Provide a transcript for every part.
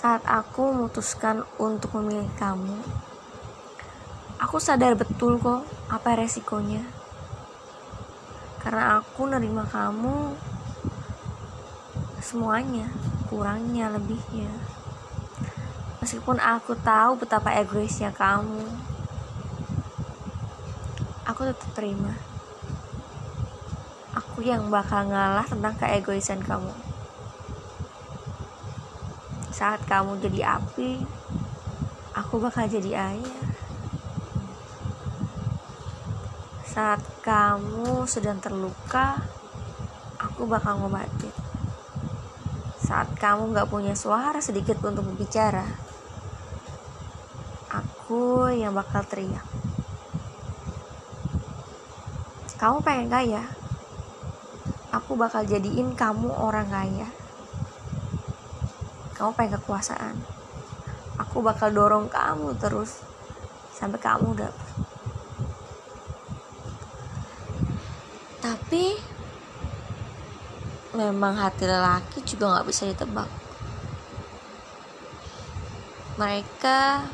Saat aku memutuskan untuk memilih kamu, aku sadar betul kok apa resikonya. Karena aku nerima kamu semuanya, kurangnya, lebihnya. Meskipun aku tahu betapa egoisnya kamu, aku tetap terima. Aku yang bakal ngalah tentang keegoisan kamu saat kamu jadi api aku bakal jadi air. Saat kamu sedang terluka aku bakal ngobatin. Saat kamu gak punya suara sedikit untuk berbicara aku yang bakal teriak. Kamu pengen kaya aku bakal jadiin kamu orang kaya kamu pengen kekuasaan. Aku bakal dorong kamu terus sampai kamu dapat tapi memang hati lelaki juga nggak bisa ditebak. Mereka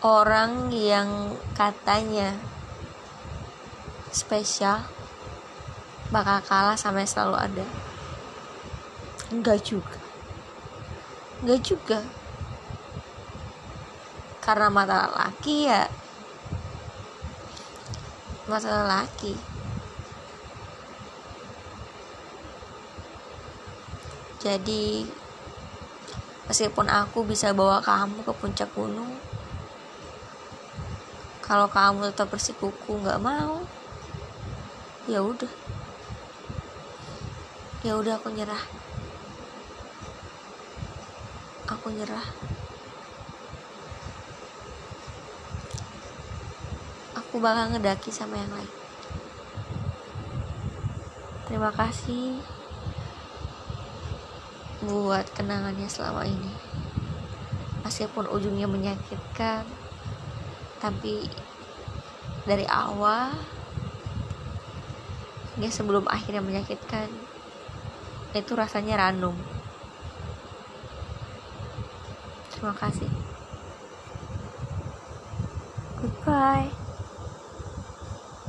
orang yang katanya spesial bakal kalah sama yang selalu ada. Enggak juga. Enggak juga. Karena mata laki ya. Mata laki. Jadi meskipun aku bisa bawa kamu ke puncak gunung kalau kamu tetap bersikuku nggak mau ya udah ya udah aku nyerah. Aku nyerah. Aku bakal ngedaki sama yang lain. Terima kasih buat kenangannya selama ini. Meskipun ujungnya menyakitkan tapi dari awal hingga sebelum akhirnya menyakitkan itu rasanya random. Terima kasih. Goodbye